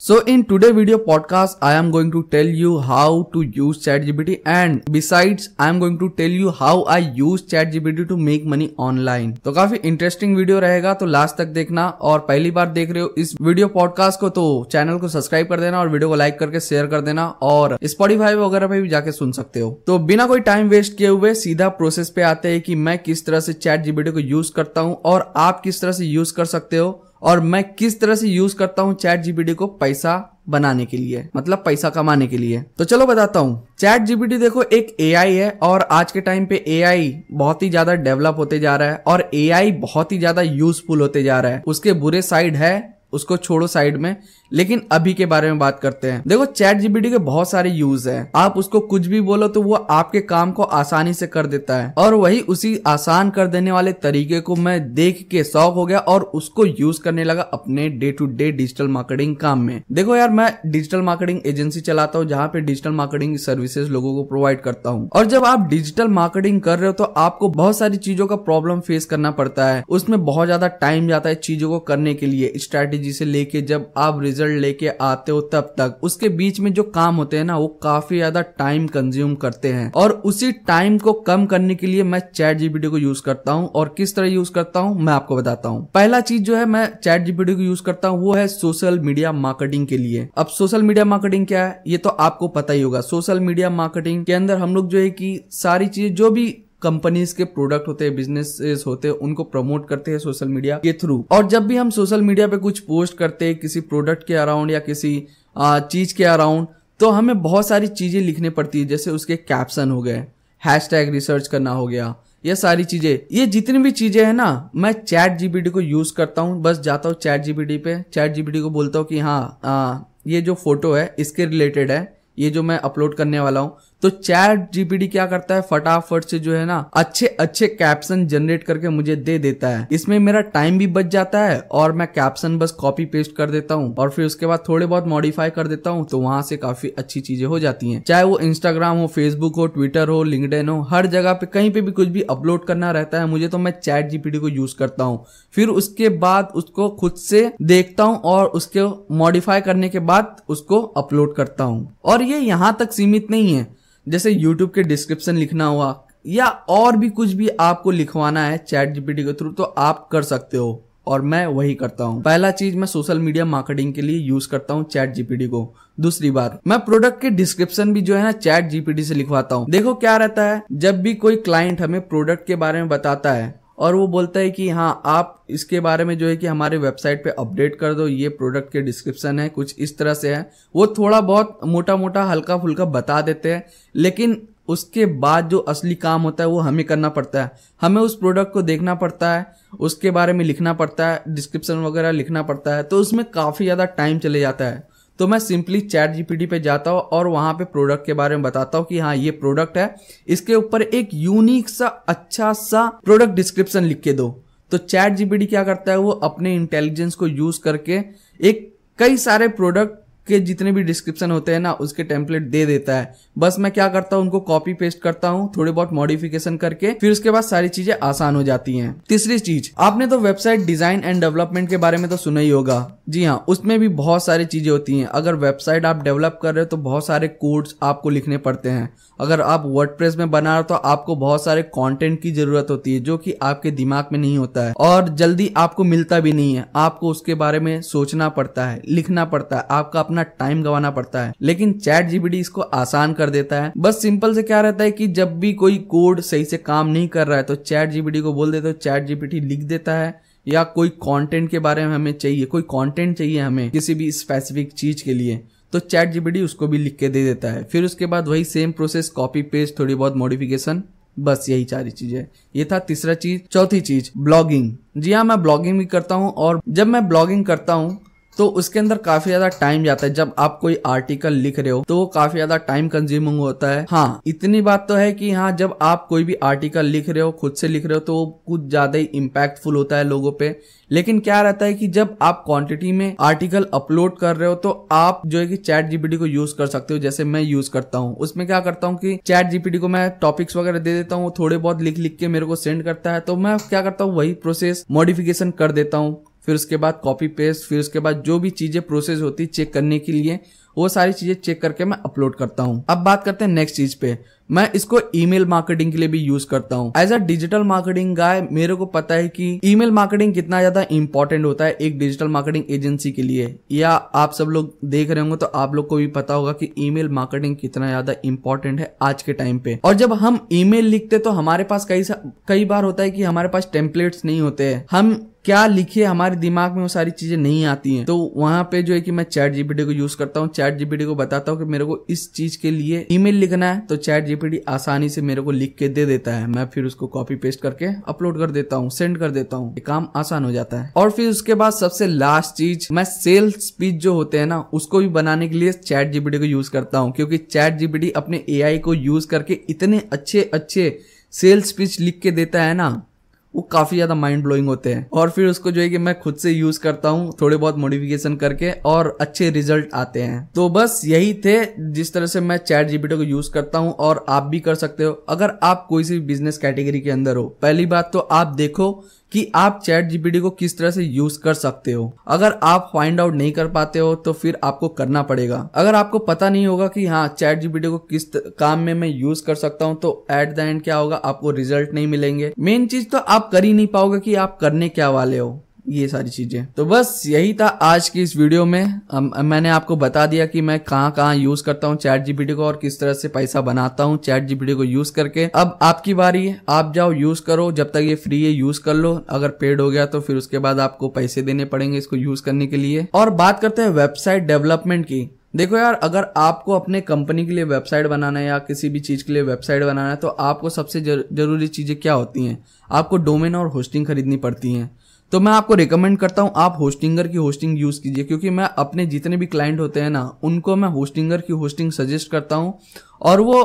So in today video podcast, I am going to tell you how to use ChatGPT and besides I am going to tell you how I use ChatGPT to make money online. तो काफ़ी interesting video रहेगा तो last तक देखना और पहली बार देख रहे हो इस वीडियो पॉडकास्ट को तो चैनल को सब्सक्राइब कर देना और वीडियो को लाइक करके शेयर कर देना और स्पॉटीफाई वगैरह पे भी जाके सुन सकते हो तो बिना कोई टाइम वेस्ट किए हुए सीधा प्रोसेस पे आते हैं कि मैं किस तरह से चैट जीबीटी को यूज़ करता हूँ और आप किस तरह से यूज़ कर सकते हो और मैं किस तरह से यूज़ करता हूँ चैट जीपीटी को पैसा बनाने के लिए? मतलब पैसा कमाने के लिए। तो चलो बताता हूँ। चैट जीपीटी देखो, एक एआई है और आज के टाइम पे एआई बहुत ही ज़्यादा डेवलप होते जा रहा है और एआई बहुत ही ज़्यादा यूजफुल होते जा रहा है। उसके बुरे साइड है उसको छोड़ो साइड में। लेकिन अभी के बारे में बात करते हैं। देखो चैट जीपीटी के बहुत सारे यूज़ है। आप उसको कुछ भी बोलो तो वो आपके काम को आसानी से कर देता है। और वही उसी आसान कर देने वाले तरीके को मैं देख के शौक हो गया और उसको यूज़ करने लगा अपने day to day digital marketing काम में। देखो यार, मैं डिजिटल मार्केटिंग एजेंसी चलाता हूँ, जहाँ पे डिजिटल मार्केटिंग सर्विसेज़ लोगों को प्रोवाइड करता हूँ। और जब आप डिजिटल मार्केटिंग कर रहे हो तो आपको बहुत सारी चीज़ों का प्रॉब्लम फेस करना पड़ता है। उसमें बहुत ज़्यादा टाइम जाता है चीज़ों को करने के लिए, स्ट्रेटेजी से लेके जब आप रिज़ल्ट लेके आते हो तब तक, उसके बीच में जो काम होते हैं ना, वो काफ़ी ज़्यादा टाइम कंज्यूम करते हैं। और उसी टाइम को कम करने के लिए मैं चैट जीपीटी को यूज़ करता हूँ और किस तरह यूज़ करता हूँ, मैं आपको बताता हूँ। पहला चीज़ जो है, मैं चैट जीपीटी को यूज़ करता हूँ, वो है सोशल मीडिया मार्केटिंग के लिए। अब सोशल मीडिया मार्केटिंग क्या है, ये तो आपको पता ही होगा। सोशल मीडिया मार्केटिंग के अंदर हम लोग जो है की सारी चीज़ें, जो भी कंपनीज़ के प्रोडक्ट होते हैं बिजनेसेस होते हैं उनको प्रमोट करते हैं सोशल मीडिया के थ्रू और जब भी हम सोशल मीडिया पे कुछ पोस्ट करते हैं किसी प्रोडक्ट के अराउंड या किसी चीज़ के अराउंड तो हमें बहुत सारी चीज़ें लिखनी पड़ती है जैसे उसके कैप्शन हो गए हैश टैग रिसर्च करना हो गया ये सारी चीज़ें। ये जितनी भी चीज़ें हैं ना मैं चैट जीपीटी को यूज़ करता हूँ बस जाता हूँ चैट जीपीटी पे चैट जीपीटी को बोलता हूँ कि हाँ आ, ये जो फ़ोटो है इसके रिलेटेड है ये जो मैं अपलोड करने वाला हूँ तो चैट जीपीडी क्या करता है? फटाफट से जो है ना, अच्छे अच्छे कैप्शन जनरेट करके मुझे दे देता है। इसमें मेरा टाइम भी बच जाता है और मैं कैप्शन बस कॉपी पेस्ट कर देता हूँ और फिर उसके बाद थोड़े बहुत मॉडिफाई कर देता हूँ तो वहाँ से काफ़ी अच्छी चीज़ें हो जाती है। चाहे वो इंस्टाग्राम हो फेसबुक हो ट्विटर हो लिंकडेन हो, हर जगह पे कहीं पे भी कुछ भी अपलोड करना रहता है, मुझे तो मैं चैट जीपीडी को यूज़ करता हूँ। फिर उसके बाद उसको खुद से देखता हूँ और उसके मॉडिफाई करने के बाद उसको अपलोड करता हूँ। और ये यहाँ तक सीमित नहीं है। जैसे यूट्यूब के डिस्क्रिप्शन लिखना हुआ, या और भी कुछ भी आपको लिखवाना है चैट जीपीटी के थ्रू तो आप कर सकते हो, और मैं वही करता हूँ। पहला चीज़ मैं सोशल मीडिया मार्केटिंग के लिए यूज़ करता हूँ चैट जीपीटी को। दूसरी बात, मैं प्रोडक्ट के डिस्क्रिप्शन भी जो है ना चैट जीपीटी से लिखवाता हूँ। देखो क्या रहता है, जब भी कोई क्लाइंट हमें प्रोडक्ट के बारे में बताता है और वो बोलता है कि हाँ आप इसके बारे में जो है कि हमारे वेबसाइट पे अपडेट कर दो, ये प्रोडक्ट के डिस्क्रिप्शन है, कुछ इस तरह से है। वो थोड़ा बहुत मोटा मोटा हल्का फुल्का बता देते हैं, लेकिन उसके बाद जो असली काम होता है, वो हमें करना पड़ता है। हमें उस प्रोडक्ट को देखना पड़ता है, उसके बारे में लिखना पड़ता है, डिस्क्रिप्शन वगैरह लिखना पड़ता है तो उसमें काफ़ी ज़्यादा टाइम चले जाता है। तो मैं सिंपली चैट जीपीटी पे जाता हूँ और वहाँ पे प्रोडक्ट के बारे में बताता हूँ कि हाँ ये प्रोडक्ट है। इसके ऊपर एक यूनिक सा अच्छा सा प्रोडक्ट डिस्क्रिप्शन लिख के दो। तो चैट जीपीटी क्या करता है? वो अपने इंटेलिजेंस को यूज़ करके एक कई सारे प्रोडक्ट के जितने भी डिस्क्रिप्शन होते हैं ना, उसके टेम्पलेट दे देता है। बस मैं क्या करता हूँ, उनको कॉपी पेस्ट करता हूँ, थोड़े बहुत मॉडिफिकेशन करके, फिर उसके बाद सारी चीज़ें आसान हो जाती हैं। तीसरी चीज़, आपने तो वेबसाइट डिज़ाइन एंड डेवलपमेंट के बारे में तो सुना ही होगा। जी हाँ उसमें भी बहुत सारी चीज़ें होती हैं। अगर वेबसाइट आप डेवलप कर रहे हो तो बहुत सारे कोड्स आपको लिखने पड़ते हैं। अगर आप वर्ड में बना रहे हो तो आपको बहुत सारे कंटेंट की ज़रूरत होती है, जो कि आपके दिमाग में नहीं होता है। और जल्दी आपको मिलता भी नहीं है। आपको उसके बारे में सोचना पड़ता है, लिखना पड़ता है। आपका अपना टाइम गंवाना पड़ता है। लेकिन चैट जीबीडी इसको आसान कर देता है। बस सिंपल से क्या रहता है कि जब भी कोई कोड सही से काम नहीं कर रहा है तो चैट जीबीडी को बोल देते हो चैट जीबीटी लिख देता है। या कोई कंटेंट के बारे में हमें चाहिए, कोई कंटेंट चाहिए हमें किसी भी स्पेसिफिक चीज़ के लिए तो चैट जीबीडी उसको भी लिख के दे देता है। फिर उसके बाद वही सेम प्रोसेस कॉपी पेस्ट थोड़ी बहुत मॉडिफिकेशन बस यही सारी चीज़ें। ये था तीसरा चीज़। चौथी चीज़ ब्लॉगिंग जी हाँ मैं ब्लॉगिंग भी करता हूँ और जब मैं ब्लॉगिंग करता हूँ तो उसके अंदर काफ़ी ज़्यादा टाइम जाता है। जब आप कोई आर्टिकल लिख रहे हो तो वो काफ़ी ज़्यादा टाइम कंज्यूमिंग होता है। हाँ इतनी बात तो है कि हाँ जब आप कोई भी आर्टिकल लिख रहे हो, खुद से लिख रहे हो तो कुछ ज़्यादा ही इम्पैक्टफुल होता है लोगों पे। लेकिन क्या रहता है कि जब आप क्वांटिटी में आर्टिकल अपलोड कर रहे हो तो आप जो है कि चैट जीपीटी को यूज़ कर सकते हो, जैसे मैं यूज़ करता हूँ। उसमें क्या करता हूँ कि चैट जीपीटी को मैं टॉपिक्स वगैरह दे देता हूँ थोड़े बहुत लिख लिख के मेरे को सेंड करता है। तो मैं क्या करता हूँ, वही प्रोसेस मॉडिफिकेशन कर देता हूँ। फिर उसके बाद कॉपी पेस्ट फिर उसके बाद जो भी चीज़ें प्रोसेस होती चेक करने के लिए, वो सारी चीज़ें चेक करके मैं अपलोड करता हूँ। अब बात करते हैं नेक्स्ट चीज़ पे। मैं इसको ईमेल मार्केटिंग के लिए भी यूज़ करता हूँ। As a digital marketing guy मेरे को पता है कि ईमेल मार्केटिंग कितना ज़्यादा इंपॉर्टेंट होता है एक डिजिटल मार्केटिंग एजेंसी के लिए। या आप सब लोग देख रहे होंगे तो आप लोग को भी पता होगा कि ईमेल मार्केटिंग कितना ज़्यादा इंपॉर्टेंट है आज के टाइम पे। और जब हम ईमेल लिखते तो हमारे पास कई कई बार होता है कि हमारे पास टेम्पलेट्स नहीं होते हैं। हम क्या लिखे हमारे दिमाग में वो सारी चीज़ें नहीं आती हैं? तो वहाँ पे जो है कि मैं चैट जीपीटी को यूज़ करता हूँ। चैट जीपीटी को बताता हूँ कि मेरे को इस चीज़ के लिए ईमेल लिखना है तो चैट जीपीटी आसानी से मेरे को लिख के दे देता है। मैं फिर उसको कॉपी पेस्ट करके अपलोड कर देता हूँ, सेंड कर देता हूँ। काम आसान हो जाता है। और फिर उसके बाद सबसे लास्ट चीज़, मैं सेल्स स्पीच जो होते हैं ना, उसको भी बनाने के लिए चैट जीपीटी को यूज़ करता हूँ, क्योंकि चैट जीपीटी अपने एआई को यूज़ करके इतने अच्छे अच्छे सेल्स स्पीच लिख के देता है ना वो काफ़ी ज़्यादा माइंड ब्लोइंग होते हैं। और फिर उसको जो है कि मैं खुद से यूज़ करता हूँ, थोड़े बहुत मॉडिफिकेशन करके और अच्छे रिज़ल्ट आते हैं। तो बस यही थे जिस तरह से मैं चैट जीपीटी को यूज़ करता हूँ और आप भी कर सकते हो। अगर आप कोई सी बिज़नेस कैटेगरी के अंदर हो, पहली बात तो आप देखो कि आप चैट जीपीटी को किस तरह से यूज़ कर सकते हो। अगर आप फाइंड आउट नहीं कर पाते हो तो फिर आपको करना पड़ेगा। अगर आपको पता नहीं होगा कि हाँ चैट जीपीटी को किस काम में मैं यूज़ कर सकता हूँ तो एट द एंड क्या होगा, आपको रिज़ल्ट नहीं मिलेंगे। मेन चीज़ तो आप कर ही नहीं पाओगे कि आप करने क्या वाले हो ये सारी चीज़ें। तो बस यही था आज की इस वीडियो में। आ, मैंने आपको बता दिया कि मैं कहाँ कहाँ यूज़ करता हूँ चैट जीपीटी को और किस तरह से पैसा बनाता हूँ चैट जीपीटी को यूज़ करके। अब आपकी बारी है आप जाओ यूज़ करो जब तक ये फ्री है यूज़ कर लो। अगर पेड हो गया तो फिर उसके बाद आपको पैसे देने पड़ेंगे इसको यूज़ करने के लिए। और बात करते हैं वेबसाइट डेवलपमेंट की। देखो यार, अगर आपको अपने कंपनी के लिए वेबसाइट बनाना है या किसी भी चीज़ के लिए वेबसाइट बनाना है तो आपको सबसे ज़रूरी चीज़ें क्या होती हैं? आपको डोमेन और होस्टिंग खरीदनी पड़ती हैं। तो मैं आपको रिकमेंड करता हूँ, आप होस्टिंगर की होस्टिंग यूज़ कीजिए, क्योंकि मैं अपने जितने भी क्लाइंट होते हैं ना, उनको मैं होस्टिंगर की होस्टिंग सजेस्ट करता हूँ, और वो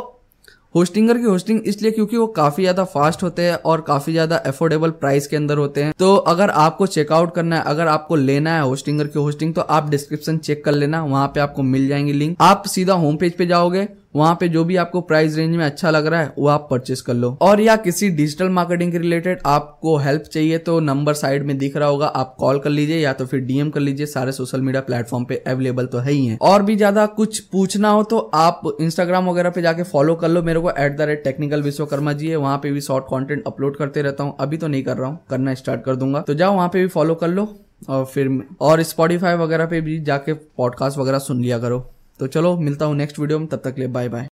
होस्टिंगर की होस्टिंग इसलिए क्योंकि वो काफ़ी ज़्यादा फास्ट होते हैं और काफ़ी ज़्यादा एफोर्डेबल प्राइस के अंदर होते हैं। तो अगर आपको चेकआउट करना है, अगर आपको लेना है होस्टिंगर की होस्टिंग तो आप डिस्क्रिप्शन चेक कर लेना, वहाँ पे आपको मिल जाएँगे लिंक आप सीधा होम पेज पे जाओगे वहाँ पे जो भी आपको प्राइस रेंज में अच्छा लग रहा है, वो आप परचेस कर लो। और या किसी डिजिटल मार्केटिंग के रिलेटेड आपको हेल्प चाहिए तो नंबर साइड में दिख रहा होगा, आप कॉल कर लीजिए या तो फिर डीएम कर लीजिए, सारे सोशल मीडिया प्लेटफॉर्म पे अवेलेबल तो है ही है। और भी ज़्यादा कुछ पूछना हो तो आप इंस्टाग्राम वगैरह पे जाके फॉलो कर लो मेरे को at the rate technical Vishwakarma ji है, वहाँ पे भी शॉर्ट कॉन्टेंट अपलोड करते रहता हूँ। अभी तो नहीं कर रहा हूँ, करना स्टार्ट कर दूँगा। तो जाओ, वहाँ पे भी फॉलो कर लो और फिर, और स्पॉटीफाई वगैरह पे भी जाके पॉडकास्ट वगैरह सुन लिया करो। तो चलो मिलता हूँ नेक्स्ट वीडियो में तब तक लिए बाय बाय